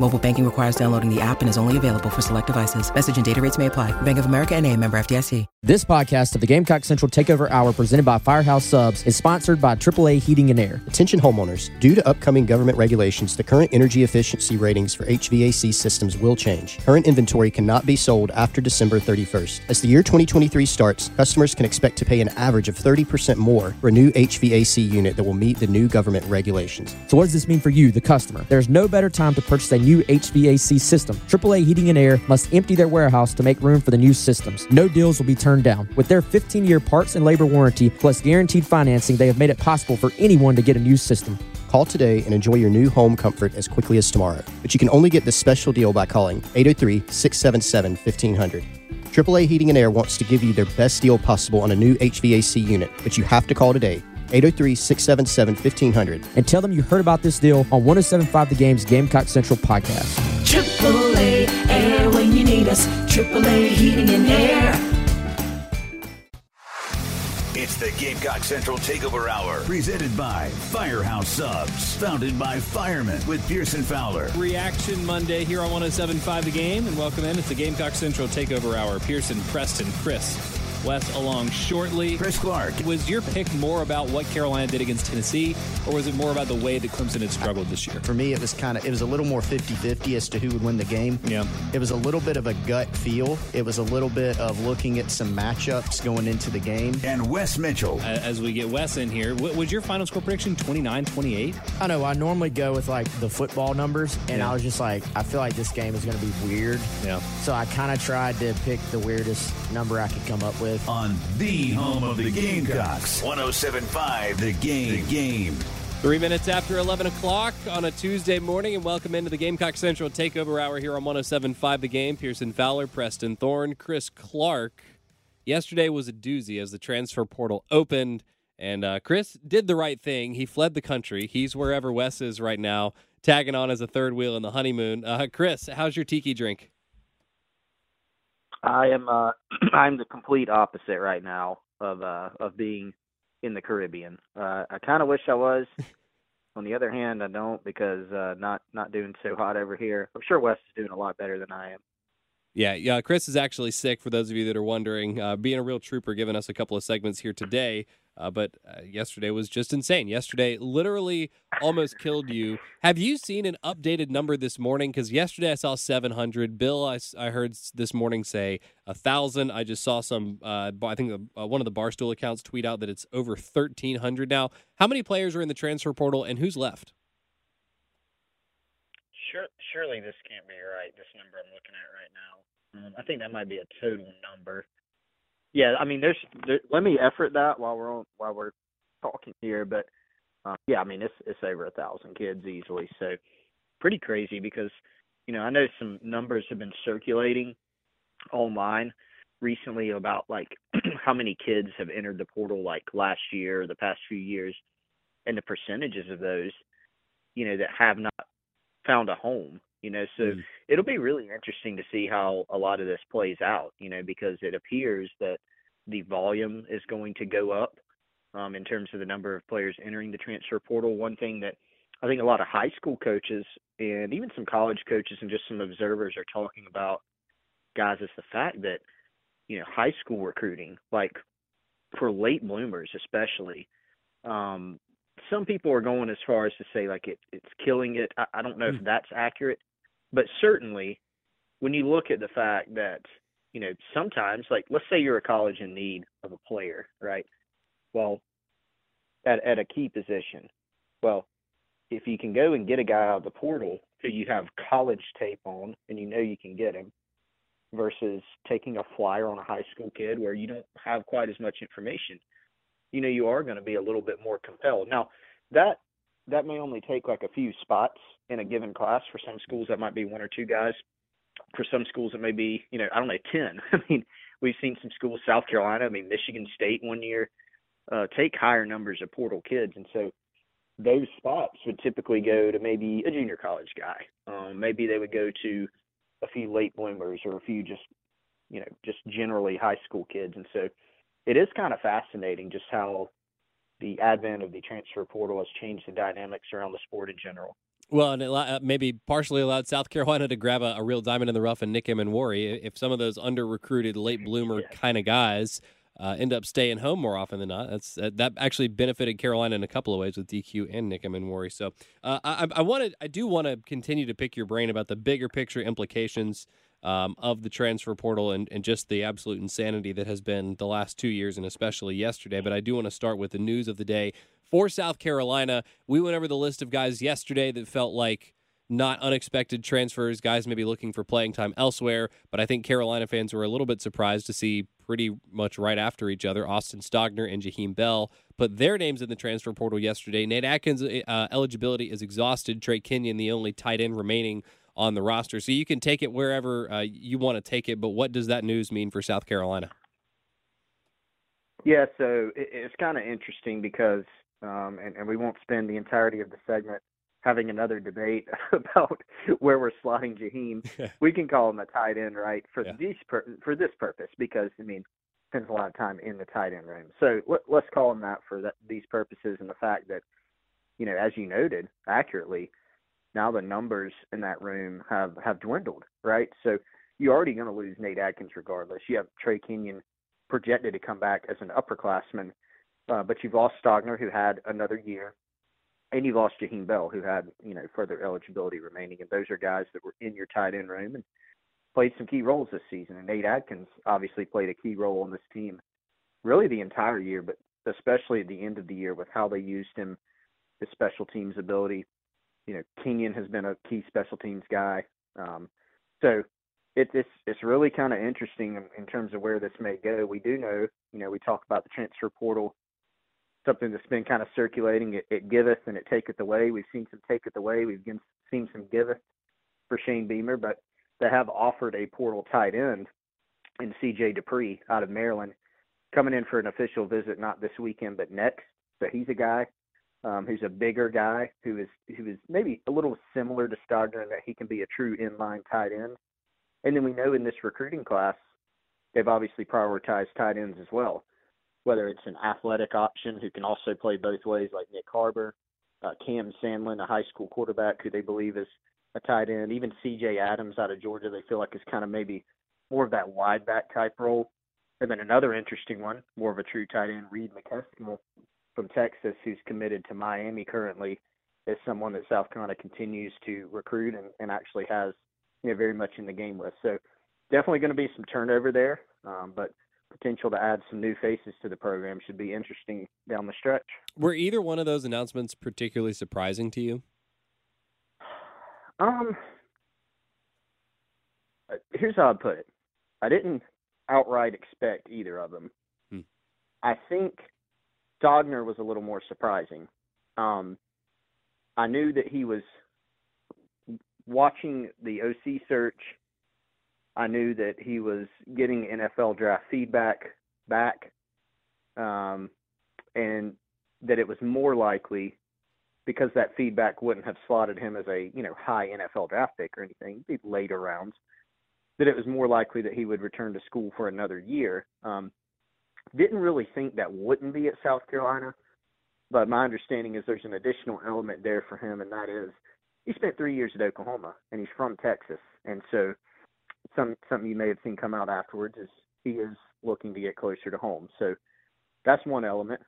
Mobile banking requires downloading the app and is only available for select devices. Message and data rates may apply. Bank of America and a member FDIC. This podcast of the Gamecock Central Takeover Hour presented by Firehouse Subs is sponsored by AAA Heating and Air. Attention homeowners. Due to upcoming government regulations, the current energy efficiency ratings for HVAC systems will change. Current inventory cannot be sold after December 31st. As the year 2023 starts, customers can expect to pay an average of 30% more for a new HVAC unit that will meet the new government regulations. So, what does this mean for you, the customer? There's no better time to purchase a new HVAC system. AAA Heating and Air must empty their warehouse to make room for the new systems. No deals will be turned down. With their 15 year parts and labor warranty plus guaranteed financing, they have made it possible for anyone to get a new system. Call today and enjoy your new home comfort as quickly as tomorrow. But you can only get this special deal by calling 803 677 1500. AAA Heating and Air wants to give you their best deal possible on a new HVAC unit, but you have to call today. 803 677 1500. And tell them you heard about this deal on 1075 The Game's Gamecock Central podcast. AAA Air when you need us. AAA Heating and Air. It's the Gamecock Central Takeover Hour, presented by Firehouse Subs, founded by firemen with Pearson Fowler. Reaction Monday here on 1075 The Game, and welcome in. It's the Gamecock Central Takeover Hour. Pearson, Preston, Chris, Wes along shortly. Chris Clark. Was your pick more about what Carolina did against Tennessee, or was it more about the way that Clemson had struggled this year? For me, it was kind of it was a little more 50-50 as to who would win the game. Yeah. It was a little bit of a gut feel. It was a little bit of looking at some matchups going into the game. And Wes Mitchell. As we get Wes in here, was your final score prediction 29-28? I know I normally go with like the football numbers, and Yeah. I was just like, I feel like this game is going to be weird. Yeah. So I kind of tried to pick the weirdest number I could come up with. On the home of the Gamecocks. 1075 The Game. The Game. Three minutes after 11 o'clock on a Tuesday morning, and welcome into the Gamecock Central Takeover Hour here on 1075 The Game. Pearson Fowler, Preston Thorne, Chris Clark. Yesterday was a doozy as the transfer portal opened, and uh, Chris did the right thing. He fled the country. He's wherever Wes is right now, tagging on as a third wheel in the honeymoon. Uh, Chris, how's your tiki drink? I am uh I'm the complete opposite right now of uh of being in the Caribbean. Uh I kind of wish I was. On the other hand, I don't because uh not not doing so hot over here. I'm sure Wes is doing a lot better than I am. Yeah, yeah. Chris is actually sick. For those of you that are wondering, uh, being a real trooper, giving us a couple of segments here today. Uh, but uh, yesterday was just insane. Yesterday literally almost killed you. Have you seen an updated number this morning? Because yesterday I saw 700. Bill, I, I heard this morning say a thousand. I just saw some. Uh, I think uh, one of the Barstool accounts tweet out that it's over 1,300 now. How many players are in the transfer portal, and who's left? Sure, surely this can't be right. This number I'm looking at right now. Um, I think that might be a total number. Yeah, I mean, there's. There, let me effort that while we're on while we're talking here, but uh, yeah, I mean, it's it's over a thousand kids easily. So pretty crazy because you know I know some numbers have been circulating online recently about like how many kids have entered the portal like last year or the past few years, and the percentages of those, you know, that have not found a home. You know, so it'll be really interesting to see how a lot of this plays out. You know, because it appears that the volume is going to go up um, in terms of the number of players entering the transfer portal. One thing that I think a lot of high school coaches and even some college coaches and just some observers are talking about, guys, is the fact that you know high school recruiting, like for late bloomers especially, um, some people are going as far as to say like it, it's killing it. I, I don't know if that's accurate, but certainly when you look at the fact that you know sometimes like let's say you're a college in need of a player, right? Well, at at a key position, well, if you can go and get a guy out of the portal who you have college tape on and you know you can get him versus taking a flyer on a high school kid where you don't have quite as much information you know you are going to be a little bit more compelled now that that may only take like a few spots in a given class for some schools. That might be one or two guys. For some schools it may be you know i don't know 10 i mean we've seen some schools, South Carolina, I mean Michigan State one year, uh, take higher numbers of portal kids, and so those spots would typically go to maybe a junior college guy. Um, maybe they would go to a few late bloomers or a few just you know just generally high school kids, and so it is kind of fascinating just how the advent of the transfer portal has changed the dynamics around the sport in general. Well, and it uh, maybe partially allowed South Carolina to grab a, a real diamond in the rough and Nick Emmanwori. If some of those under recruited late bloomer yeah. kind of guys uh, end up staying home more often than not, that's uh, that actually benefited Carolina in a couple of ways with DQ and Nick Emmanwori. So uh, I, I wanted, I do want to continue to pick your brain about the bigger picture implications um, of the transfer portal and, and just the absolute insanity that has been the last two years and especially yesterday. But I do want to start with the news of the day for South Carolina. We went over the list of guys yesterday that felt like not unexpected transfers, guys maybe looking for playing time elsewhere. But I think Carolina fans were a little bit surprised to see pretty much right after each other Austin Stogner and Jaheim Bell put their names in the transfer portal yesterday. Nate Adkins' uh, eligibility is exhausted. Trey Kenyon, the only tight end remaining on the roster. So you can take it wherever uh, you want to take it. But what does that news mean for South Carolina? Yeah, so it's kind of interesting because, um, and, and we won't spend the entirety of the segment having another debate about where we're slotting Jaheim. we can call him a tight end, right, for yeah. these per- for this purpose because I mean spends a lot of time in the tight end room. So let, us call him that for that, these purposes and the fact that, you know, as you noted accurately, now the numbers in that room have have dwindled, right? So you're already going to lose Nate Adkins regardless. You have Trey Kenyon projected to come back as an upperclassman, uh, but you've lost Stogner who had another year, and you've lost Jaheim Bell who had you know further eligibility remaining, and those are guys that were in your tight end room and played some key roles this season. And Nate Adkins obviously played a key role on this team, really the entire year, but especially at the end of the year with how they used him, his special teams ability you know, Kenyon has been a key special teams guy. Um, so it, it's it's really kind of interesting in, in, terms of where this may go. We do know, you know, we talk about the transfer portal, something that's been kind of circulating. It, it giveth and it taketh away. We've seen some taketh away. We've seen some giveth for Shane Beamer, but they have offered a portal tight end in C.J. Dippre out of Maryland, coming in for an official visit not this weekend but next. So he's a guy um, who's a bigger guy who is who is maybe a little similar to Stogner in that he can be a true inline tight end. And then we know in this recruiting class, they've obviously prioritized tight ends as well, whether it's an athletic option who can also play both ways, like Nick Harbor, uh, Cam Sandlin, a high school quarterback who they believe is a tight end, even C.J. Adams out of Georgia, they feel like is kind of maybe more of that wide back type role. And then another interesting one, more of a true tight end, Reid Mikeska, from Texas who's committed to Miami currently is someone that South Carolina continues to recruit and, and actually has you know very much in the game with. So definitely going to be some turnover there, um, but potential to add some new faces to the program should be interesting down the stretch. Were either one of those announcements particularly surprising to you? Um, uh, here's how I'd put it. I didn't outright expect either of them. Hmm. I think Stogner was a little more surprising. Um, I knew that he was watching the OC search. I knew that he was getting NFL draft feedback back, um, and that it was more likely because that feedback wouldn't have slotted him as a you know high NFL draft pick or anything, later rounds. That it was more likely that he would return to school for another year. Um, didn't really think that wouldn't be at South Carolina, but my understanding is there's an additional element there for him, and that is he spent three years at Oklahoma, and he's from Texas, and so some something you may have seen come out afterwards is he is looking to get closer to home. So that's one element.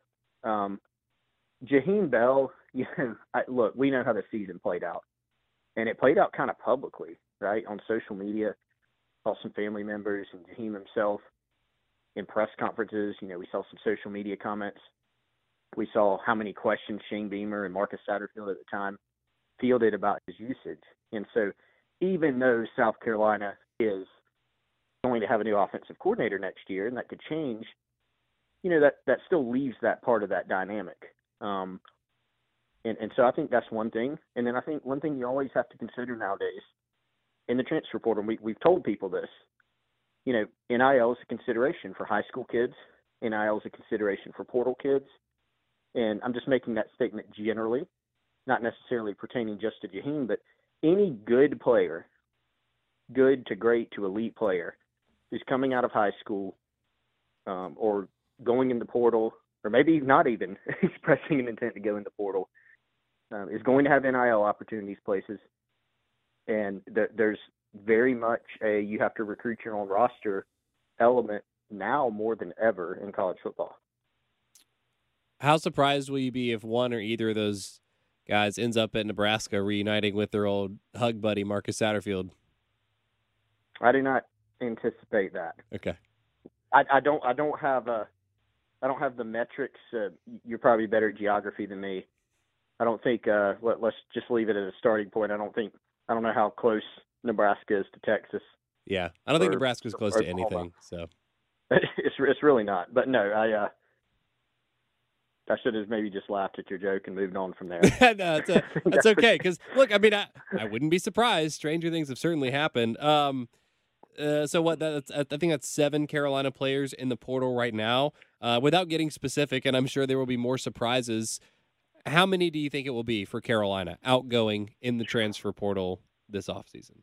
Um, Bell, you know, I, look, we know how the season played out, and it played out kind of publicly, right, on social media. Saw some family members and Jaheim himself in press conferences. You know, we saw some social media comments. We saw how many questions Shane Beamer and Marcus Satterfield at the time fielded about his usage. And so, even though South Carolina is going to have a new offensive coordinator next year, and that could change, you know, that that still leaves that part of that dynamic. Um, and, and so I think that's one thing. And then I think one thing you always have to consider nowadays in the transfer portal, we, we've told people this, you know, NIL is a consideration for high school kids. NIL is a consideration for portal kids. And I'm just making that statement generally, not necessarily pertaining just to Jaheim, but any good player, good to great to elite player, who's coming out of high school um, or going in the portal, or maybe not even expressing an intent to go in the portal, um, is going to have NIL opportunities places. And th- there's very much a you have to recruit your own roster element now more than ever in college football. How surprised will you be if one or either of those guys ends up at Nebraska reuniting with their old hug buddy Marcus Satterfield? I do not anticipate that. Okay. I, I don't. I don't have a. I don't have the metrics. Uh, you're probably better at geography than me. I don't think. Uh, let, let's just leave it at a starting point. I don't think. I don't know how close Nebraska is to Texas. Yeah, I don't think Or- Nebraska's close to anything. So it's it's really not. But no, I. Uh, I should have maybe just laughed at your joke and moved on from there. no, that's, a, that's okay. Because look, I mean, I, I wouldn't be surprised. Stranger things have certainly happened. Um, uh, so what? That's I think that's seven Carolina players in the portal right now. Uh, without getting specific, and I'm sure there will be more surprises. How many do you think it will be for Carolina outgoing in the transfer portal this offseason?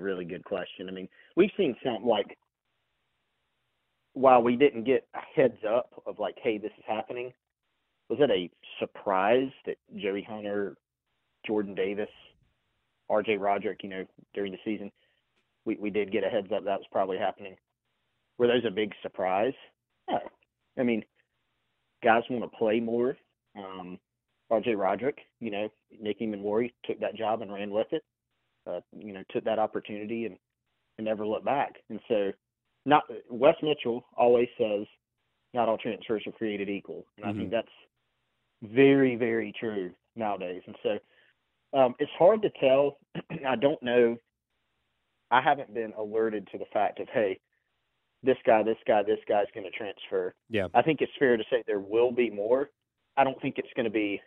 really good question. I mean, we've seen something like while we didn't get a heads up of like, hey, this is happening. Was it a surprise that Joey Hunter, Jordan Davis, R.J. Roderick, you know, during the season, we we did get a heads up that was probably happening. Were those a big surprise? No. I mean, guys want to play more. Um, R.J. Roderick, you know, Nick Emmanwori took that job and ran with it uh, you know, took that opportunity and, and never looked back. And so, not Wes Mitchell always says, not all transfers are created equal, and I think that's very, very true nowadays. And so, um, it's hard to tell. I don't know. I haven't been alerted to the fact of hey, this guy, this guy, this guy's going to transfer. Yeah. I think it's fair to say there will be more. I don't think it's going to be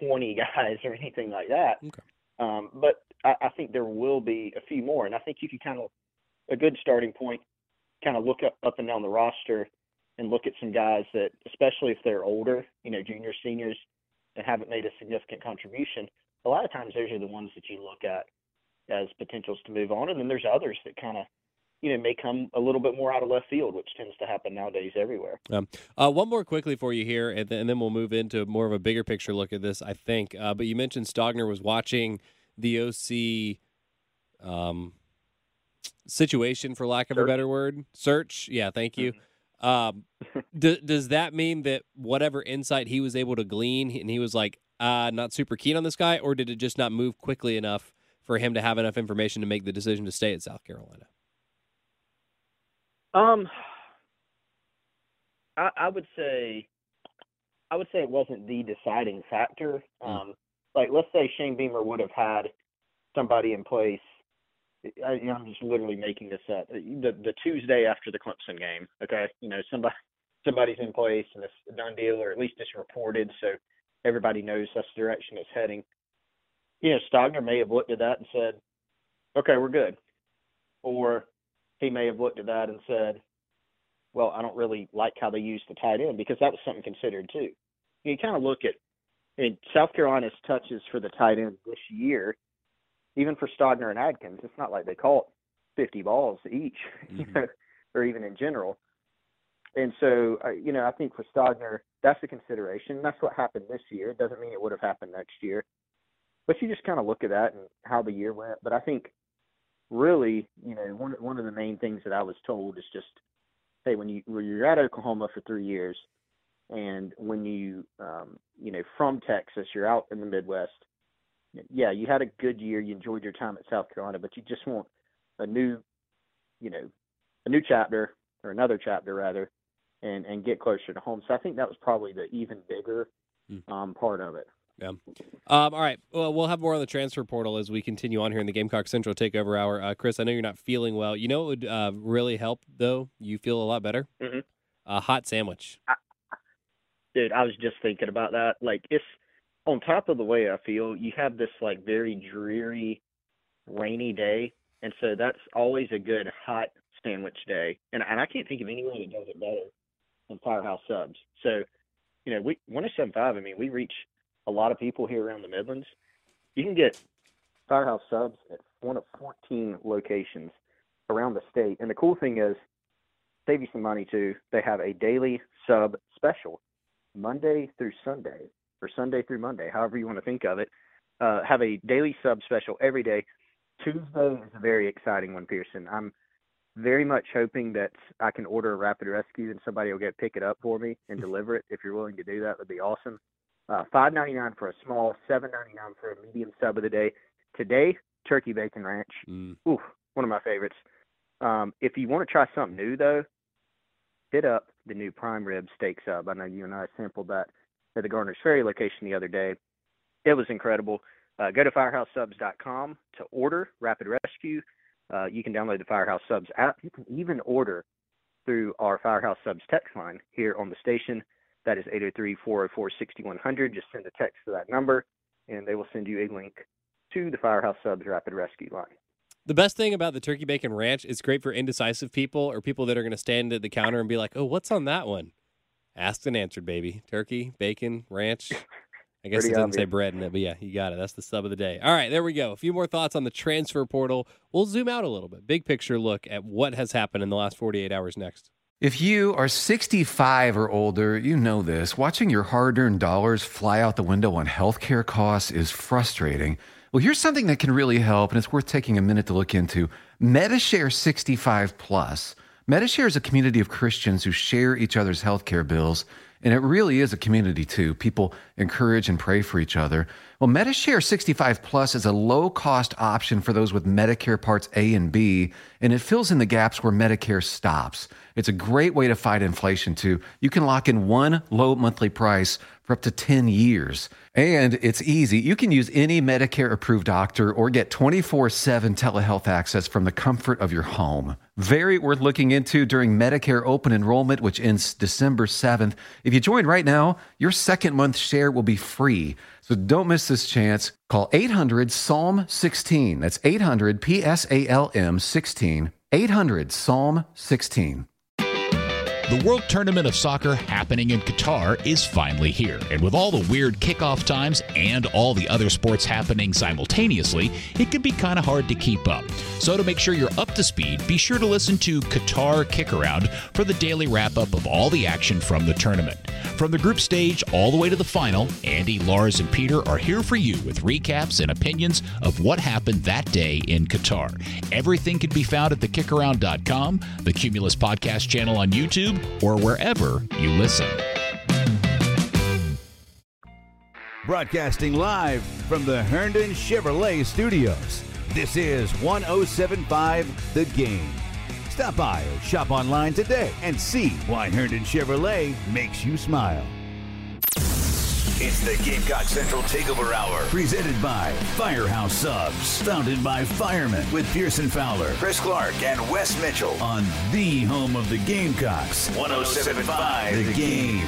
20 guys or anything like that. Okay. Um, but I, I think there will be a few more, and I think you can kind of a good starting point, kind of look up up and down the roster and look at some guys that, especially if they're older, you know, juniors, seniors, and haven't made a significant contribution. A lot of times, those are the ones that you look at as potentials to move on, and then there's others that kind of, you know, may come a little bit more out of left field, which tends to happen nowadays everywhere. Um, uh, one more quickly for you here, and, th- and then we'll move into more of a bigger picture look at this, I think. Uh, but you mentioned Stogner was watching the OC um, situation, for lack of a better word. Search. Yeah, thank you. Um, d- does that mean that whatever insight he was able to glean, and he was like, uh, not super keen on this guy, or did it just not move quickly enough for him to have enough information to make the decision to stay at South Carolina? Um, I, I would say, I would say it wasn't the deciding factor. Um, like let's say Shane Beamer would have had somebody in place. I, I'm just literally making this up. The the Tuesday after the Clemson game, okay, you know somebody somebody's in place and it's a done deal, or at least it's reported, so everybody knows that's the direction it's heading. You know, Stogner may have looked at that and said, "Okay, we're good," or he may have looked at that and said, "Well, I don't really like how they use the tight end because that was something considered too." You kind of look at, I mean, South Carolina's touches for the tight end this year, even for Stogner and Adkins, it's not like they caught 50 balls each, you know, or even in general. and so, uh, you know, I think for Stogner, that's a consideration. That's what happened this year. It doesn't mean it would have happened next year. But you just kind of look at that and how the year went. But I think really, you know, one one of the main things that I was told is just, hey, when you when you're at Oklahoma for three years, and when you, um, you know, from Texas, you're out in the Midwest. Yeah, you had a good year. You enjoyed your time at South Carolina, but you just want a new, you know, a new chapter or another chapter rather, and and get closer to home. So I think that was probably the even bigger um, part of it. Yeah. Um, all right. Well, we'll have more on the transfer portal as we continue on here in the Gamecock Central Takeover Hour. Uh, Chris, I know you're not feeling well. You know it would uh, really help though? You feel a lot better. Mm-hmm. A hot sandwich. Dude, I was just thinking about that. Like it's on top of the way I feel, you have this like very dreary, rainy day, and so that's always a good hot sandwich day. And and I can't think of anyone that does it better than Firehouse Subs. So, you know, we one oh seven five. I mean, we reach a lot of people here around the Midlands. You can get Firehouse Subs at one of fourteen locations around the state. And the cool thing is, save you some money too. They have a daily sub special, Monday through Sunday, or Sunday through Monday, however you want to think of it. Uh, have a daily sub special every day. Tuesday is a very exciting one, Pearson. I'm very much hoping that I can order a rapid rescue and somebody will get pick it up for me and deliver it. If you're willing to do that, would be awesome. Uh, Five ninety nine for a small, seven ninety nine for a medium sub of the day. Today, turkey bacon ranch. Mm. Ooh, one of my favorites. Um, if you want to try something new though, hit up the new prime rib steak sub. I know you and I sampled that at the Garner's Ferry location the other day. It was incredible. Uh, go to firehousesubs.com to order Rapid Rescue. Uh, you can download the Firehouse Subs app. You can even order through our Firehouse Subs text line here on the station. That is 803-404-6100. Just send a text to that number, and they will send you a link to the Firehouse Subs Rapid Rescue line. The best thing about the turkey bacon ranch is great for indecisive people or people that are going to stand at the counter and be like, "Oh, what's on that one?" Asked and answered, baby. Turkey, bacon, ranch. I guess Pretty it doesn't say bread in it, but yeah, you got it. That's the sub of the day. All right, there we go. A few more thoughts on the transfer portal. We'll zoom out a little bit. Big picture look at what has happened in the last 48 hours next. If you are 65 or older, you know this. Watching your hard earned dollars fly out the window on healthcare costs is frustrating. Well, here's something that can really help, and it's worth taking a minute to look into Medi-Share 65 Plus. Medi-Share is a community of Christians who share each other's healthcare bills, and it really is a community too. People encourage and pray for each other. Well, Medi-Share 65 Plus is a low cost option for those with Medicare Parts A and B, and it fills in the gaps where Medicare stops. It's a great way to fight inflation too. You can lock in one low monthly price for up to 10 years. And it's easy. You can use any Medicare approved doctor or get 24 7 telehealth access from the comfort of your home. Very worth looking into during Medicare open enrollment, which ends December 7th. If you join right now, your second month share will be free. So don't miss this chance. Call 800 Psalm 16. That's 800 P S A L M 16. 800 Psalm 16. The World Tournament of Soccer happening in Qatar is finally here. And with all the weird kickoff times and all the other sports happening simultaneously, it can be kind of hard to keep up. So, to make sure you're up to speed, be sure to listen to Qatar Kick Around for the daily wrap up of all the action from the tournament. From the group stage all the way to the final, Andy, Lars, and Peter are here for you with recaps and opinions of what happened that day in Qatar. Everything can be found at thekickaround.com, the Cumulus Podcast channel on YouTube, or wherever you listen. Broadcasting live from the Herndon Chevrolet Studios. This is 1075 The Game. Stop by or shop online today and see why Herndon Chevrolet makes you smile. It's the Gamecock Central Takeover Hour, presented by Firehouse Subs, founded by firemen with Pearson Fowler, Chris Clark, and Wes Mitchell on the home of the Gamecocks, 1075 The Game.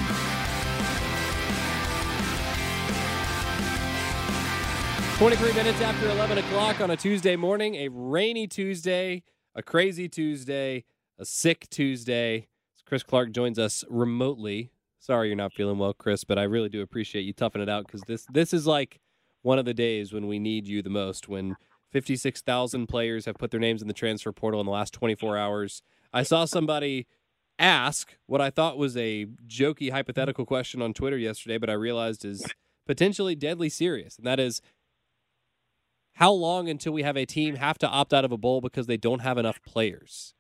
Twenty-three minutes after eleven o'clock on a Tuesday morning, a rainy Tuesday, a crazy Tuesday, a sick Tuesday. Chris Clark joins us remotely. Sorry you're not feeling well, Chris, but I really do appreciate you toughing it out because this this is like one of the days when we need you the most. When fifty-six thousand players have put their names in the transfer portal in the last twenty-four hours. I saw somebody ask what I thought was a jokey hypothetical question on Twitter yesterday, but I realized is potentially deadly serious, and that is how long until we have a team have to opt out of a bowl because they don't have enough players?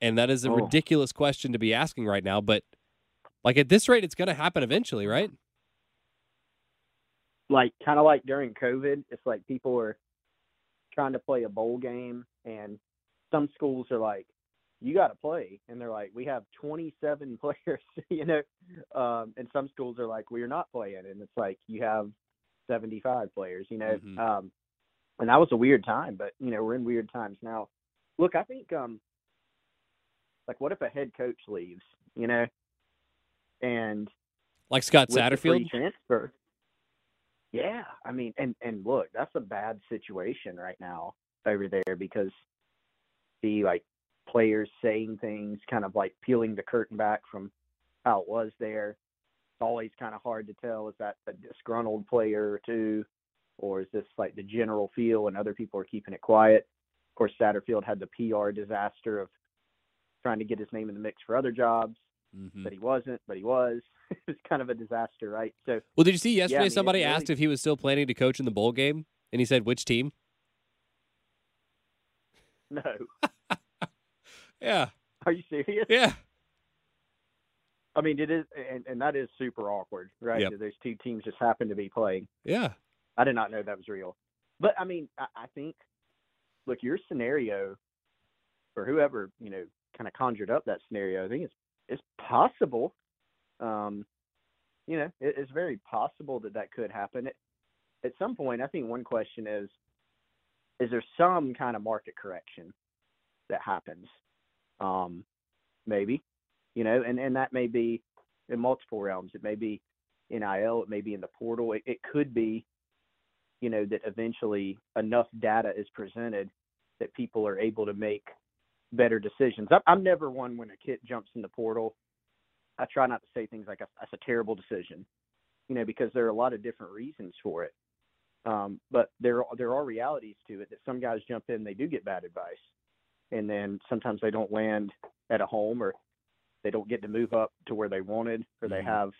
And that is a Oh. ridiculous question to be asking right now, but like at this rate, it's going to happen eventually, right? like kind of like during COVID, it's like people are trying to play a bowl game, and some schools are like, "You got to play," and they're like, "We have 27 players," you know, um, and some schools are like, "We're not playing," and it's like you have 75 players, you know, Mhm. um, and that was a weird time, but you know, we're in weird times now. Look, I think, um, like, what if a head coach leaves, you know, and Like Scott with the free Satterfield. transfer. Yeah, I mean, and and look, that's a bad situation right now over there because the like players saying things, kind of like peeling the curtain back from how it was there. It's always kind of hard to tell is that a disgruntled player or two, or is this like the general feel and other people are keeping it quiet. Of course, Satterfield had the PR disaster of trying to get his name in the mix for other jobs Mhm. but he wasn't, but he was. it was kind of a disaster, right? So Well, did you see yeah, yesterday? I mean, somebody really- asked if he was still planning to coach in the bowl game, and he said which team. no. Yeah, Are you serious? yeah. I mean, it is, and, and that is super awkward, right? Yep. Those two teams just happen to be playing. Yeah. I did not know that was real. But I mean, I, I think, look, your scenario, or whoever you know, kind of conjured up that scenario, I think it's it's possible. Um, you know, it, it's very possible that that could happen. At, at some point, I think one question is, is there some kind of market correction that happens? Um, maybe, you know, and and that may be in multiple realms. It may be NIL. It may be in the portal. It, it could be, you know, that eventually enough data is presented that people are able to make better decisions. I'm, I'm never one when a kid jumps in the portal. I try not to say things like that's a terrible decision, you know, because there are a lot of different reasons for it. Um, but there there are realities to it that some guys jump in, they do get bad advice, and then sometimes they don't land at a home or they don't get to move up to where they wanted, or they Mhm. have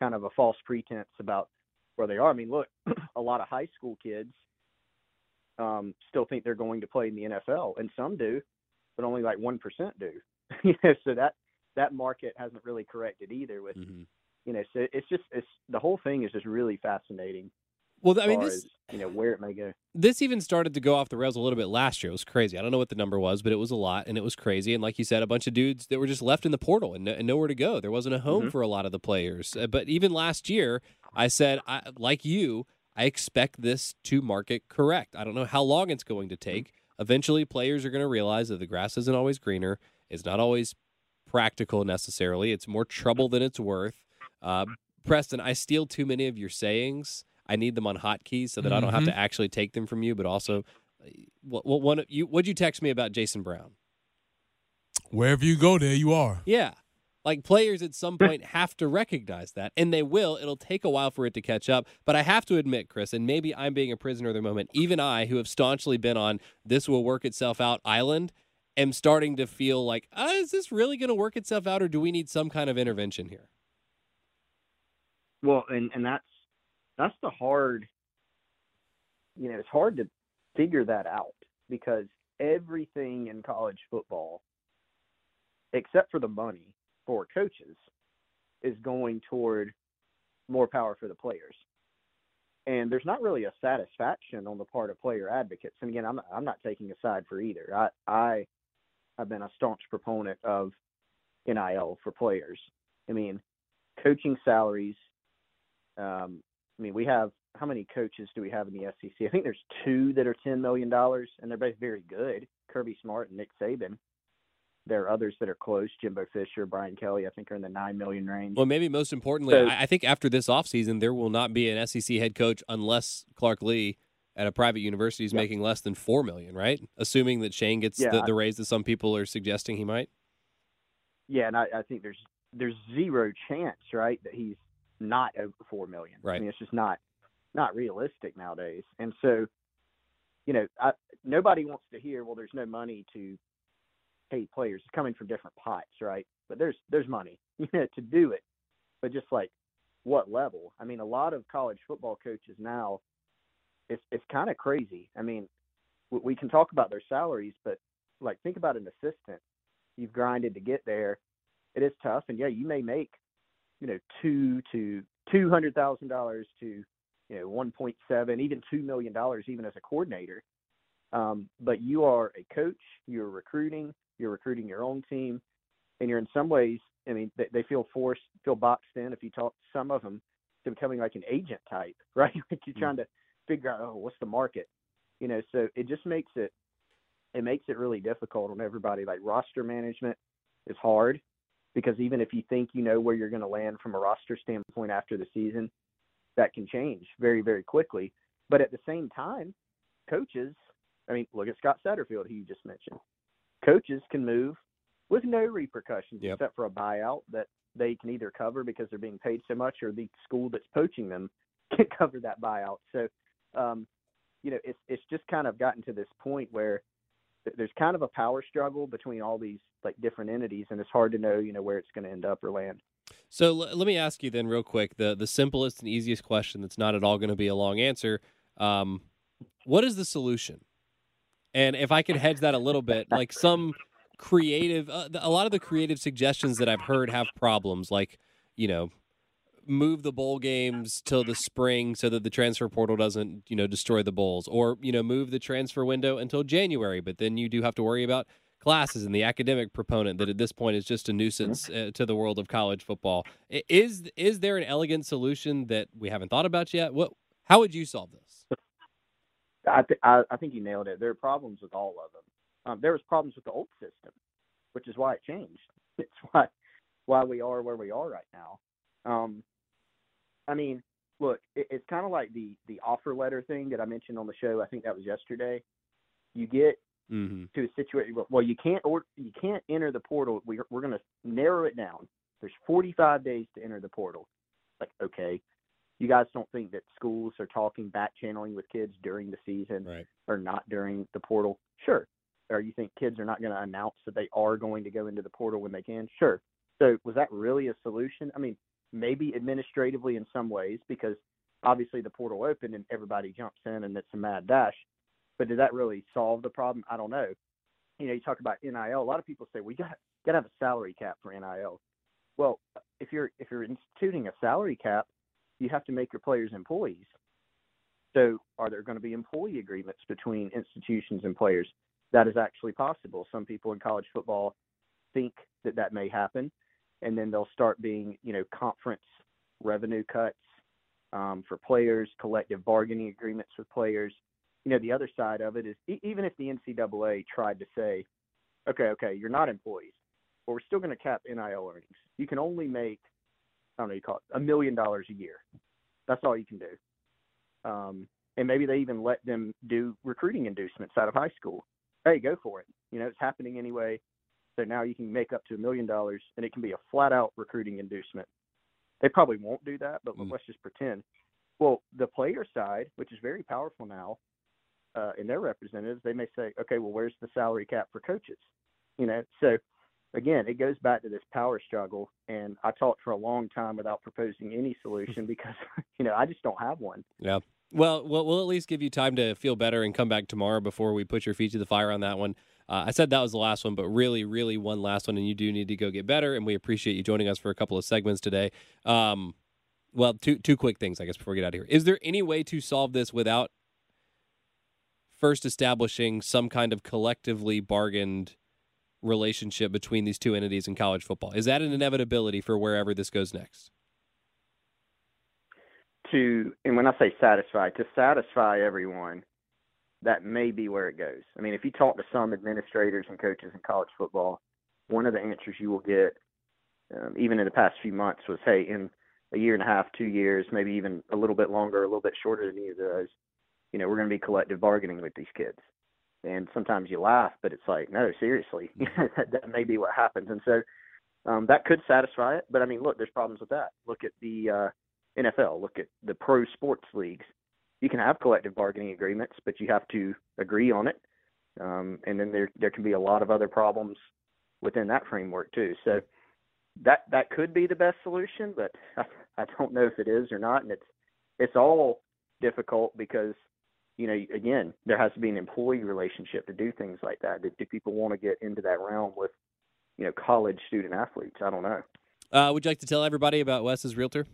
kind of a false pretense about where they are. I mean, look, a lot of high school kids um, still think they're going to play in the NFL, and some do, but only like one percent do. you know, so that that market hasn't really corrected either. With Mm-hmm. you know, so it's just it's the whole thing is just really fascinating. Well, I mean, this as, you know where it may go. this even started to go off the rails a little bit last year. It was crazy. I don't know what the number was, but it was a lot, and it was crazy. And like you said, a bunch of dudes that were just left in the portal and, and nowhere to go. There wasn't a home Mhm. for a lot of the players. Uh, But even last year, I said, I, like you, I expect this to market correct. I don't know how long it's going to take. Eventually, players are going to realize that the grass isn't always greener. It's not always practical necessarily. It's more trouble than it's worth. Uh, Preston, I steal too many of your sayings. I need them on hotkeys so that I don't have to actually take them from you. But also, uh, what, what one you what'd you text me about Jason Brown? Wherever you go, there you are. Yeah. Like players at some point have to recognize that, and they will. It'll take a while for it to catch up. But I have to admit, Chris, and maybe I'm being a prisoner of the moment, even I, who have staunchly been on this will work itself out island, am starting to feel like, uh, is this really going to work itself out, or do we need some kind of intervention here? Well, and and that's that's the hard. You know, it's hard to figure that out because everything in college football, except for the money for coaches, is going toward more power for the players. And there's not really a satisfaction on the part of player advocates. And again, I'm not, I'm not taking a side for either. I I have been a staunch proponent of NIL for players. I mean, coaching salaries. Um, I mean, we have how many coaches do we have in the SEC? I think there's two that are ten million dollars, and they're both very good. Kirby Smart and Nick Saban. There are others that are close. Jimbo Fisher, Brian Kelly, I think are in the nine million range. Well, maybe most importantly, So- I, I think after this offseason, there will not be an SEC head coach unless Clark Lea at a private university is making less than four million, right? Assuming that Shane gets Yeah, the, the raise that some people are suggesting he might. Yeah, and I, I think there's there's zero chance, right, that he's not over four million. Right. I mean, it's just not not realistic nowadays. And so, you know, I, nobody wants to hear, well, there's no money to pay players. It's coming from different pots, right? But there's there's money, you know, to do it. But just like what level? I mean, a lot of college football coaches now, it's it's kind of crazy. I mean, we, we can talk about their salaries, but like think about an assistant. You've grinded to get there. It is tough, and yeah, you may make, you know, two to two hundred thousand dollars to, you know, one point seven, even two million dollars, even as a coordinator. Um, but you are a coach. You're recruiting. You're recruiting your own team, and you're in some ways. I mean, they, they feel forced, feel boxed in. If you talk to some of them, to becoming like an agent type, right? like you're mm. trying to figure out, oh, what's the market, you know? So it just makes it, it makes it really difficult on everybody. Like roster management is hard because even if you think you know where you're going to land from a roster standpoint after the season, that can change very, very quickly. But at the same time, coaches, I mean, look at Scott Satterfield, who you just mentioned. Coaches can move with no repercussions Yep. except for a buyout that they can either cover because they're being paid so much or the school that's poaching them can cover that buyout. So, um, you know, it's it's just kind of gotten to this point where there's kind of a power struggle between all these like different entities, and it's hard to know, you know, where it's going to end up or land. So l- let me ask you then, real quick, the the simplest and easiest question that's not at all going to be a long answer. Um, what is the solution? And if I could hedge that a little bit, like some creative, uh, a lot of the creative suggestions that I've heard have problems, like you know, move the bowl games till the spring so that the transfer portal doesn't you know destroy the bowls, or you know, move the transfer window until January, but then you do have to worry about classes and the academic proponent that at this point is just a nuisance uh, to the world of college football. Is is there an elegant solution that we haven't thought about yet? What how would you solve this? I, th- I I think you nailed it. There are problems with all of them. Um, there was problems with the old system, which is why it changed. It's why why we are where we are right now. Um, I mean, look, it, it's kind of like the the offer letter thing that I mentioned on the show. I think that was yesterday. You get Mm-hmm. to a situation well you can't or you can't enter the portal we're, we're going to narrow it down there's 45 days to enter the portal like okay you guys don't think that schools are talking back channeling with kids during the season right. or not during the portal sure or you think kids are not going to announce that they are going to go into the portal when they can sure so was that really a solution i mean maybe administratively in some ways because obviously the portal opened and everybody jumps in and it's a mad dash but did that really solve the problem? I don't know. You know, you talk about NIL. A lot of people say, we got got to have a salary cap for NIL." Well, if you're if you're instituting a salary cap, you have to make your players employees. So, are there going to be employee agreements between institutions and players? That is actually possible. Some people in college football think that that may happen, and then they'll start being, you know, conference revenue cuts um, for players, collective bargaining agreements with players you know, the other side of it is e- even if the NCAA tried to say, okay, okay, you're not employees, but we're still going to cap NIL earnings. You can only make, I don't know, you call it a million dollars a year. That's all you can do. Um, and maybe they even let them do recruiting inducements out of high school. Hey, go for it. You know, it's happening anyway. So now you can make up to a million dollars, and it can be a flat out recruiting inducement. They probably won't do that, but let's just pretend. Well, the player side, which is very powerful now, uh, in their representatives, they may say, okay, well, where's the salary cap for coaches? You know, so again, it goes back to this power struggle. And I talked for a long time without proposing any solution because, you know, I just don't have one. Yeah. Well, we'll, we'll at least give you time to feel better and come back tomorrow before we put your feet to the fire on that one. Uh, I said that was the last one, but really, really one last one, and you do need to go get better. And we appreciate you joining us for a couple of segments today. Um, well, two two quick things, I guess, before we get out of here. Is there any way to solve this without first establishing some kind of collectively bargained relationship between these two entities in college football? Is that an inevitability for wherever this goes next? To, and when I say satisfy, to satisfy everyone, that may be where it goes. I mean, if you talk to some administrators and coaches in college football, one of the answers you will get, um, even in the past few months, was, "Hey, in a year and a half, two years, maybe even a little bit longer, a little bit shorter than either of those, you know, we're going to be collective bargaining with these kids." And sometimes you laugh, but it's like, no, seriously, that, that may be what happens. And so um, that could satisfy it. But I mean, look, there's problems with that. Look at the uh, NFL. Look at the pro sports leagues you can have collective bargaining agreements, but you have to agree on it. Um, and then there there can be a lot of other problems within that framework too. So that that could be the best solution, but I, I don't know if it is or not. And it's it's all difficult because you know again there has to be an employee relationship to do things like that. Do, do people want to get into that realm with you know college student athletes? I don't know. Uh, would you like to tell everybody about Wes's realtor?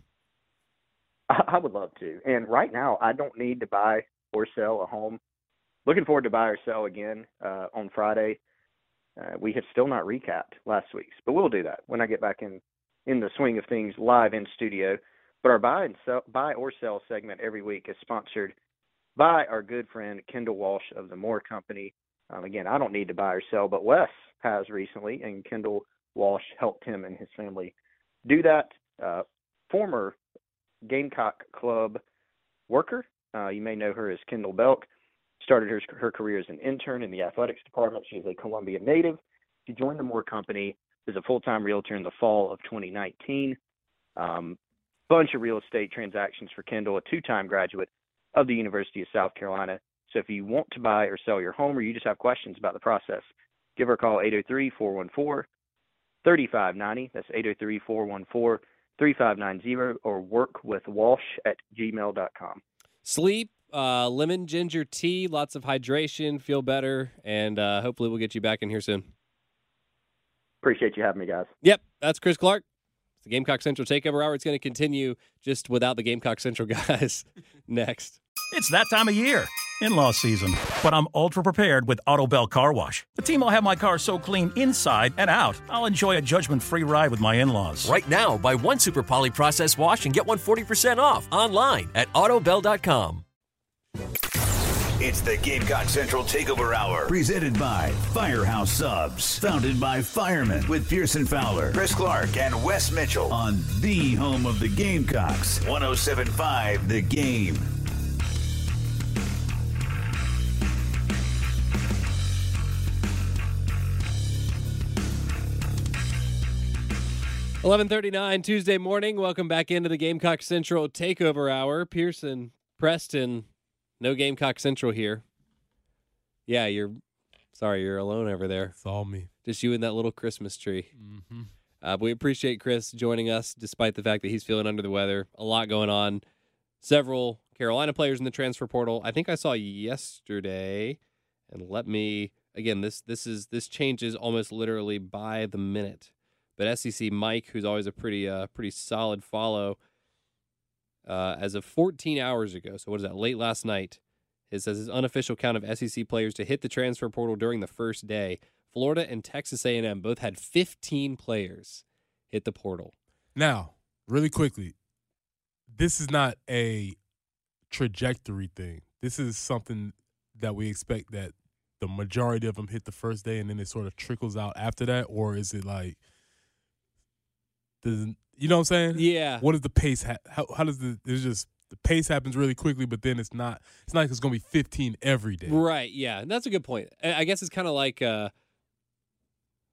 I, I would love to. And right now, I don't need to buy or sell a home. Looking forward to buy or sell again uh, on Friday. Uh, we have still not recapped last week's, but we'll do that when I get back in in the swing of things live in studio. But our buy and sell, buy or sell segment every week is sponsored by our good friend Kendall Walsh of the Moore Company. Um, again, I don't need to buy or sell, but Wes has recently, and Kendall Walsh helped him and his family do that. Uh, former Gamecock Club worker. Uh, you may know her as Kendall Belk. Started her, her career as an intern in the athletics department. She's a Columbia native. She joined the Moore Company as a full time realtor in the fall of 2019. Um, bunch of real estate transactions for Kendall, a two time graduate of the University of South Carolina. So if you want to buy or sell your home or you just have questions about the process, give her a call 803 414 3590. That's 803 414 3590 or work with Walsh at gmail.com. Sleep, uh, lemon ginger tea, lots of hydration, feel better, and uh, hopefully we'll get you back in here soon. Appreciate you having me, guys. Yep, that's Chris Clark. It's the Gamecock Central Takeover Hour. It's going to continue just without the Gamecock Central guys next. It's that time of year, in law season. But I'm ultra prepared with Autobell Car Wash. The team will have my car so clean inside and out, I'll enjoy a judgment free ride with my in laws. Right now, buy one Super Poly process wash and get one 40% off online at autobell.com. It's the Gamecock Central Takeover Hour, presented by Firehouse Subs, founded by firemen with Pearson Fowler, Chris Clark, and Wes Mitchell on the home of the Gamecocks, 1075 The Game. Eleven thirty-nine Tuesday morning. Welcome back into the Gamecock Central Takeover Hour. Pearson, Preston, no Gamecock Central here. Yeah, you're sorry, you're alone over there. It's all me. Just you and that little Christmas tree. Mm-hmm. Uh, but we appreciate Chris joining us, despite the fact that he's feeling under the weather. A lot going on. Several Carolina players in the transfer portal. I think I saw yesterday. And let me again. This this is this changes almost literally by the minute. But SEC Mike, who's always a pretty uh, pretty solid follow, uh, as of 14 hours ago. So what is that? Late last night, it says his unofficial count of SEC players to hit the transfer portal during the first day. Florida and Texas A&M both had 15 players hit the portal. Now, really quickly, this is not a trajectory thing. This is something that we expect that the majority of them hit the first day and then it sort of trickles out after that, or is it like does you know what I'm saying? Yeah. What is the pace? Ha- how how does the it's just the pace happens really quickly, but then it's not. It's not like it's gonna be 15 every day. Right. Yeah. and That's a good point. I guess it's kind of like, uh,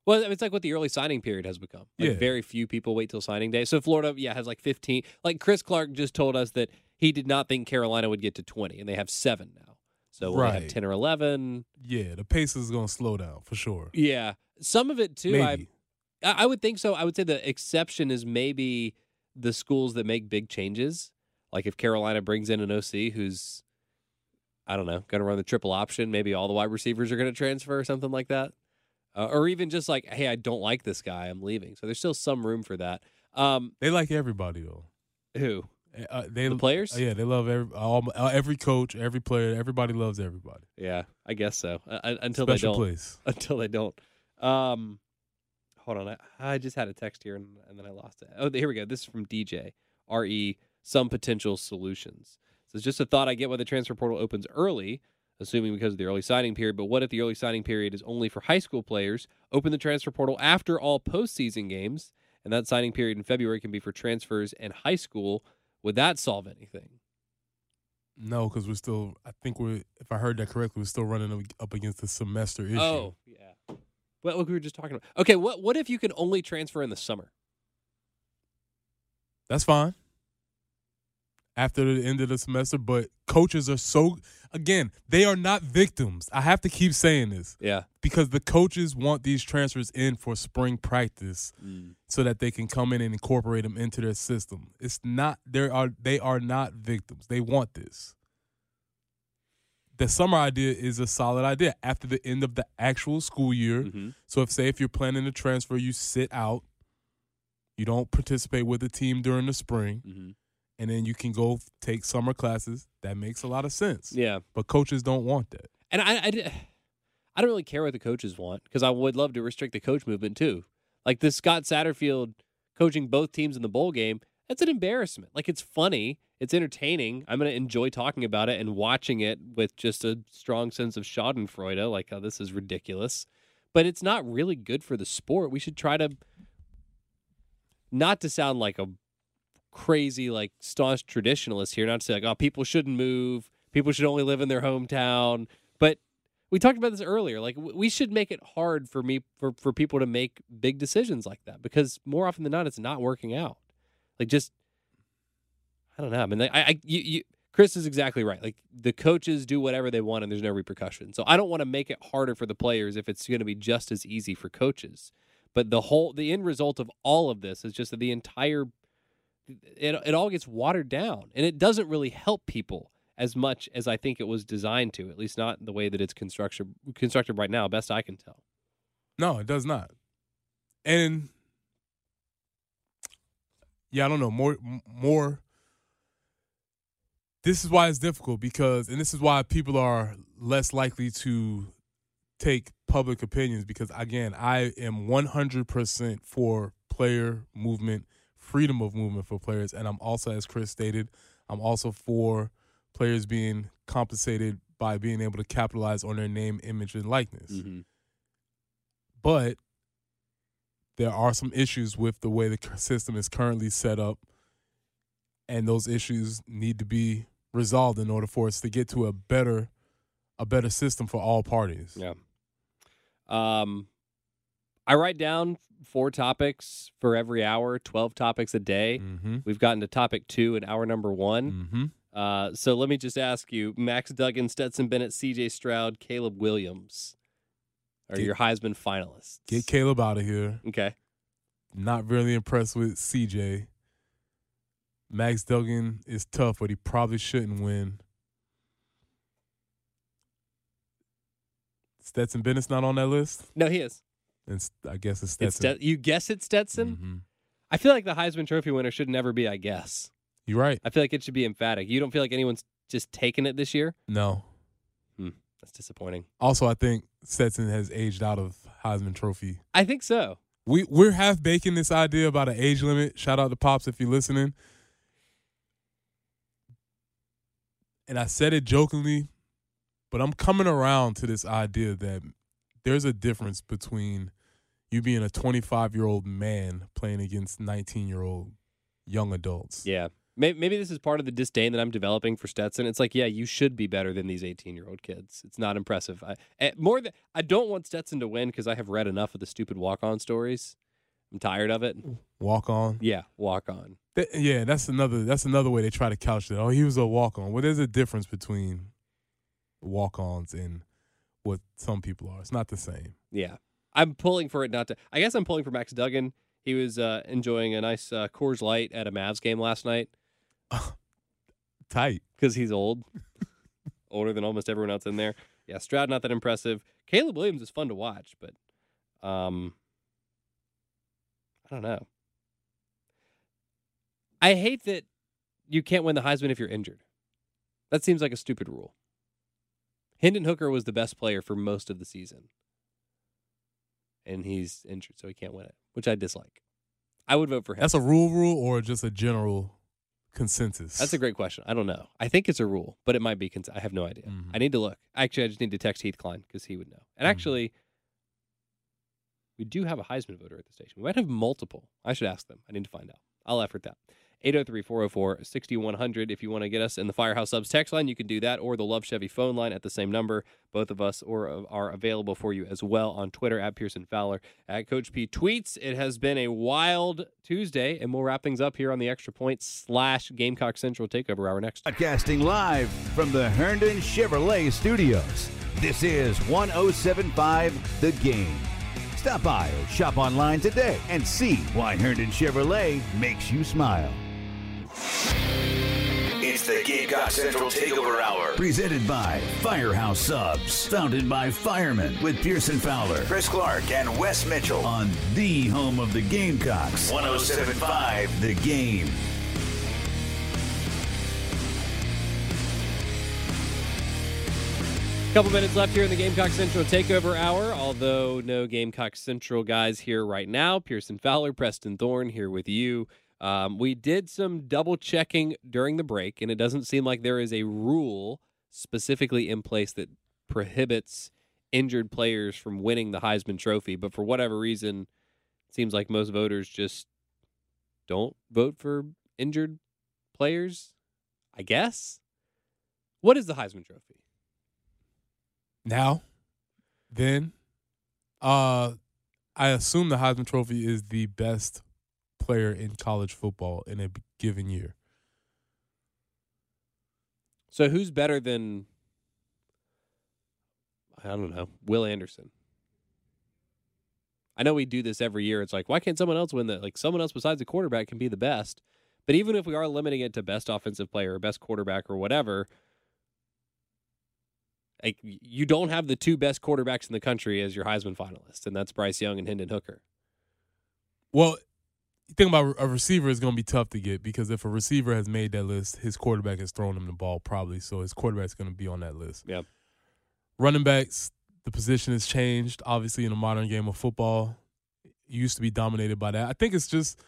well, it's like what the early signing period has become. Like Yeah. very few people wait till signing day. So Florida, yeah, has like 15. Like Chris Clark just told us that he did not think Carolina would get to 20, and they have seven now. So they have 10 or 11? Yeah, the pace is gonna slow down for sure. Yeah. Some of it too. Maybe. I, would think so. I would say the exception is maybe the schools that make big changes. Like if Carolina brings in an OC who's, I don't know, going to run the triple option, maybe all the wide receivers are going to transfer or something like that. Uh, or even just like, hey, I don't like this guy, I'm leaving. So there's still some room for that. Um, They like everybody though. who? Uh, they The players? uh, yeah, they love every all, uh, every coach, every player. Everybody loves everybody. Yeah, I guess so. Uh, until Special they don't. place. Until they don't. Um, hold on. I, I just had a text here and, and then I lost it. Oh, here we go. This is from DJ RE. Some potential solutions. So it's just a thought I get why the transfer portal opens early, assuming because of the early signing period. But what if the early signing period is only for high school players? Open the transfer portal after all postseason games, and that signing period in February can be for transfers and high school. Would that solve anything? No, because we're still. I think we're. If I heard that correctly, we're still running up- up against the semester issue. Oh, yeah. Well, look, we were just talking about. Okay, what what if you can only transfer in the summer? That's fine. after the end of the semester, but coaches are so again, they are not victims. I have to keep saying this. Yeah. Because the coaches want these transfers in for spring practice Mm. so that they can come in and incorporate them into their system. It's not there are they are not victims. They want this. The summer idea is a solid idea after the end of the actual school year. Mm-hmm. So if say if you're planning to transfer, you sit out, you don't participate with the team during the spring, Mm-hmm. and then you can go take summer classes. That makes a lot of sense. Yeah. But coaches don't want that. And I, I, I don't really care what the coaches want because I would love to restrict the coach movement too. Like this Scott Satterfield coaching both teams in the bowl game, that's an embarrassment. Like it's funny, it's entertaining. I'm going to enjoy talking about it and watching it with just a strong sense of Schadenfreude, like, oh, this is ridiculous. But it's not really good for the sport. We should try to, not to sound like a crazy, like staunch traditionalist here, not to say like, oh, people shouldn't move, people should only live in their hometown. But we talked about this earlier. Like we should make it hard for me for for people to make big decisions like that because more often than not, it's not working out. Like just, I don't know. I mean, I, I you, you, Chris is exactly right. Like the coaches do whatever they want and there's no repercussion. So I don't want to make it harder for the players if it's going to be just as easy for coaches. But the whole the end result of all of this is just that the entire it it all gets watered down and it doesn't really help people as much as I think it was designed to, at least not the way that it's constructed constructed right now, best I can tell. No, it does not. And yeah, I don't know more more. This is why it's difficult because, and this is why people are less likely to take public opinions because, again, I am 100% for player movement, freedom of movement for players. And I'm also, as Chris stated, I'm also for players being compensated by being able to capitalize on their name, image, and likeness. Mm-hmm. But there are some issues with the way the system is currently set up, and those issues need to be resolved in order for us to get to a better, a better system for all parties. Yeah. Um, I write down four topics for every hour, twelve topics a day. Mm-hmm. We've gotten to topic two in hour number one. Mm-hmm. Uh, so let me just ask you: Max Duggan, Stetson Bennett, C.J. Stroud, Caleb Williams are Get- your Heisman finalists. Get Caleb out of here. Okay. Not really impressed with CJ. Max Duggan is tough, but he probably shouldn't win. Stetson Bennett's not on that list. No, he is. And I guess it's It's Stetson. You guess it's Stetson. Mhm. I feel like the Heisman Trophy winner should never be. I guess. You're right. I feel like it should be emphatic. You don't feel like anyone's just taken it this year? No. Hmm, that's disappointing. Also, I think Stetson has aged out of Heisman Trophy. I think so. We we're half baking this idea about an age limit. Shout out to Pops if you're listening. And I said it jokingly, but I'm coming around to this idea that there's a difference between you being a 25 year old man playing against 19 year old young adults. Yeah. Maybe, maybe this is part of the disdain that I'm developing for Stetson. It's like, yeah, you should be better than these 18 year old kids. It's not impressive. I, eh, more than I don't want Stetson to win because I have read enough of the stupid walk on stories. I'm tired of it. Walk on. Yeah, walk on. Th- yeah, that's another that's another way they try to couch it. Oh, he was a walk on. Well, there's a difference between walk ons and what some people are. It's not the same. Yeah. I'm pulling for it not to. I guess I'm pulling for Max Duggan. He was uh, enjoying a nice uh, Coors Light at a Mavs game last night. Tight. Because he's old. Older than almost everyone else in there. Yeah, Stroud not that impressive. Caleb Williams is fun to watch, but um I don't know. I hate that you can't win the Heisman if you're injured. That seems like a stupid rule. Hendon Hooker was the best player for most of the season. And he's injured, so he can't win it, which I dislike. I would vote for him. That's a rule rule or just a general consensus? That's a great question. I don't know. I think it's a rule, but it might be. Cons- I have no idea. Mm-hmm. I need to look. Actually, I just need to text Heath Cline because he would know. And mm-hmm. actually, we do have a Heisman voter at the station. We might have multiple. I should ask them. I need to find out. I'll effort that. 803 404 6100. If you want to get us in the Firehouse Subs text line, you can do that, or the Love Chevy phone line at the same number. Both of us or uh, are available for you as well on Twitter at Pearson Fowler at Coach P Tweets. It has been a wild Tuesday, and we'll wrap things up here on the Extra Point slash Gamecock Central Takeover Hour next. Broadcasting live from the Herndon Chevrolet Studios. This is 1075 The Game. Stop by or shop online today and see why Herndon Chevrolet makes you smile. It's the Gamecock Central Takeover Hour. Presented by Firehouse Subs. Founded by firemen with Pearson Fowler. Chris Clark and Wes Mitchell. On the home of the Gamecocks. 1075 The Game. Couple minutes left here in the Gamecock Central Takeover Hour. Although no Gamecock Central guys here right now, Pearson Fowler, Preston Thorne here with you. Um, we did some double checking during the break, and it doesn't seem like there is a rule specifically in place that prohibits injured players from winning the Heisman Trophy. But for whatever reason, it seems like most voters just don't vote for injured players. I guess. What is the Heisman Trophy? Now, then, uh, I assume the Heisman Trophy is the best player in college football in a given year. So who's better than I don't know, Will Anderson? I know we do this every year. It's like, why can't someone else win that? Like someone else besides the quarterback can be the best. But even if we are limiting it to best offensive player or best quarterback or whatever, like you don't have the two best quarterbacks in the country as your Heisman finalists, and that's Bryce Young and Hendon Hooker. Well, you think about a receiver is going to be tough to get because if a receiver has made that list, his quarterback has thrown him the ball probably, so his quarterback's going to be on that list. Yeah. Running backs, the position has changed. Obviously, in the modern game of football, it used to be dominated by that. I think it's just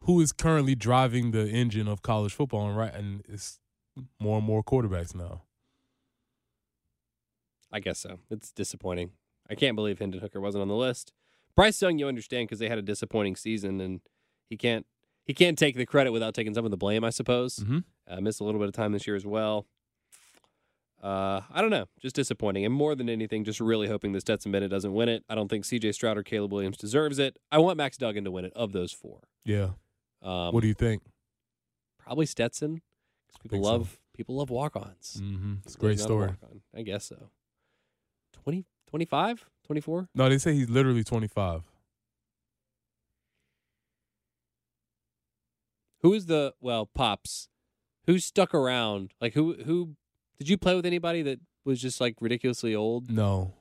who is currently driving the engine of college football, and right, and it's more and more quarterbacks now. I guess so. It's disappointing. I can't believe Hendon Hooker wasn't on the list. Bryce Young, you understand because they had a disappointing season, and he can't he can't take the credit without taking some of the blame. I suppose. Mm-hmm. Uh, missed a little bit of time this year as well. Uh, I don't know, just disappointing, and more than anything, just really hoping that Stetson Bennett doesn't win it. I don't think C.J. Stroud or Caleb Williams deserves it. I want Max Duggan to win it. Of those four, Yeah. um, what do you think? Probably Stetson. people Think so. love people love walk-ons. Mm-hmm. It's a great story. walk-on. I guess so. 20, 25, 24? No, they say he's literally 25. Who is the well, pops? Who stuck around? Like who? Who did you play with? Anybody that was just like ridiculously old? No.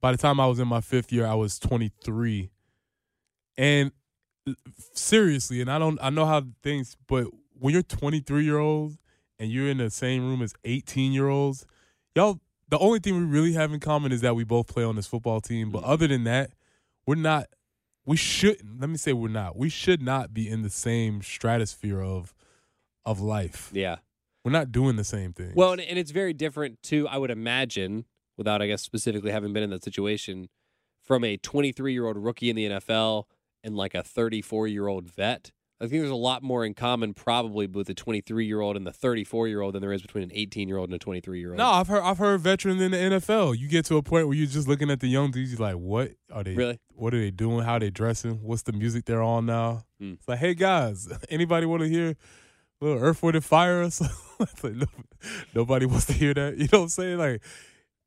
By the time I was in my fifth year, I was 23. And seriously, and I don't, I know how things, but when you're 23 year old and you're in the same room as 18 year olds, y'all, the only thing we really have in common is that we both play on this football team. But mm. other than that, we're not, we shouldn't, let me say we're not, we should not be in the same stratosphere of, of life. Yeah. We're not doing the same thing. Well, and, and it's very different too. I would imagine, without I guess specifically having been in that situation, from a 23 year old rookie in the NFL and like a 34 year old vet. I think there's a lot more in common probably with the 23 year old and the 34 year old than there is between an 18 year old and a 23 year old. No, I've heard I've heard veterans in the NFL. You get to a point where you're just looking at the young dudes, you're like, what are they Really? what are they doing? How are they dressing? What's the music they're on now? Hmm. It's like, hey guys, anybody want to hear a little Earth, Wind, and Fire? Like, no- nobody wants to hear that. You know what I'm saying? Like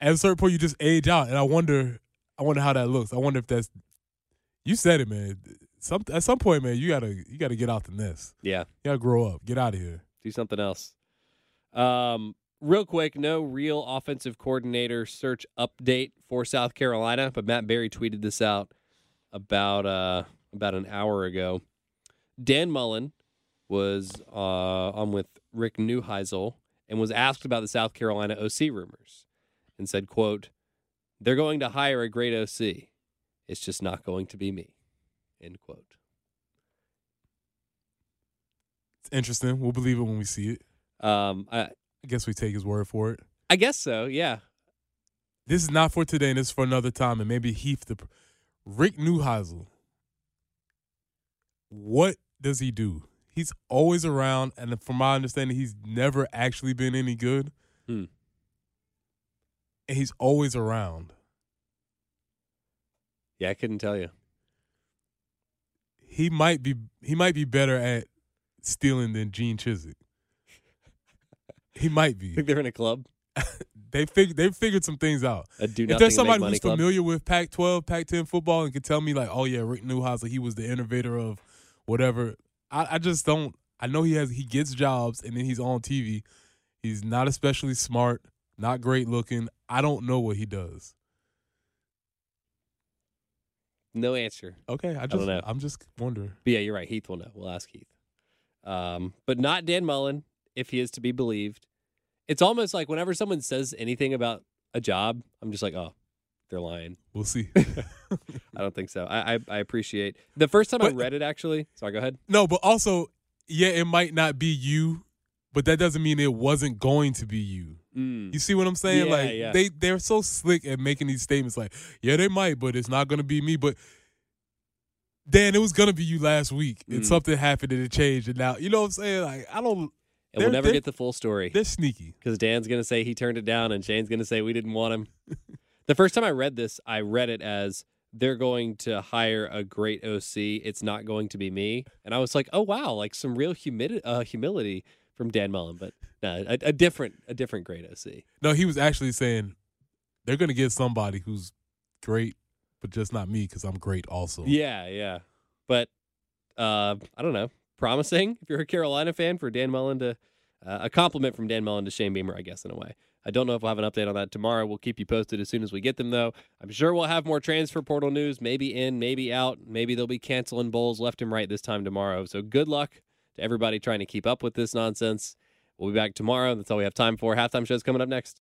at a certain point you just age out. And I wonder I wonder how that looks. I wonder if that's you said it, man. Some at some point, man, you gotta you gotta get out the nest. Yeah. You gotta grow up. Get out of here. do something else. Um, real quick, no real offensive coordinator search update for South Carolina, but Matt Barry tweeted this out about uh, about an hour ago. Dan Mullen was uh, on with Rick Neuheisel and was asked about the South Carolina OC rumors and said, "quote They're going to hire a great OC. It's just not going to be me." End quote. It's interesting. We'll believe it when we see it. Um, I, I guess we take his word for it. I guess so. Yeah. This is not for today, and this is for another time, and maybe Heath the Rick Neuheisel. What does he do? he's always around, and from my understanding, he's never actually been any good. Hmm. And he's always around. Yeah, I couldn't tell you. He might be he might be better at stealing than Gene Chizik. He might be. Think they're in a club? they fig- they figured some things out. If there's somebody who's club? familiar with Pac-12, Pac-10 football and can tell me like, oh yeah, Rick Neuheisel, he was the innovator of whatever. I, I just don't. I know he has he gets jobs and then he's on TV. He's not especially smart, not great looking. I don't know what he does. No answer. Okay, I I just don't know. I'm just wondering. But yeah, you're right. Heath will know. We'll ask Heath. Um, but not Dan Mullen, if he is to be believed. It's almost like whenever someone says anything about a job, I'm just like, oh, they're lying. We'll see. I don't think so. I I, I appreciate the first time I read it. Actually, sorry. Go ahead. No, but also, yeah, it might not be you, but that doesn't mean it wasn't going to be you. Mm. You see what I'm saying? Yeah, like yeah. they they're so slick at making these statements. Like, yeah, they might, but it's not gonna be me. But Dan, it was gonna be you last week, and Mm. something happened and it changed, and now you know what I'm saying. Like, I don't. And we'll never get the full story. They're sneaky. because Dan's gonna say he turned it down, and Shane's gonna say we didn't want him. the first time I read this, I read it as they're going to hire a great OC. It's not going to be me, and I was like, oh wow, like some real uh, humility from Dan Mullen, but no, a, a different, a different great OC. No, he was actually saying they're gonna get somebody who's great, but just not me because I'm great also. Yeah, yeah, but uh, I don't know, promising if you're a Carolina fan for Dan Mullen to uh, a compliment from Dan Mullen to Shane Beamer, I guess in a way. I don't know if we'll have an update on that tomorrow. We'll keep you posted as soon as we get them, though. I'm sure we'll have more transfer portal news, maybe in, maybe out. Maybe they'll be canceling bowls left and right this time tomorrow. So good luck to everybody trying to keep up with this nonsense. We'll be back tomorrow. That's all we have time for. Halftime show's coming up next.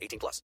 18 plus.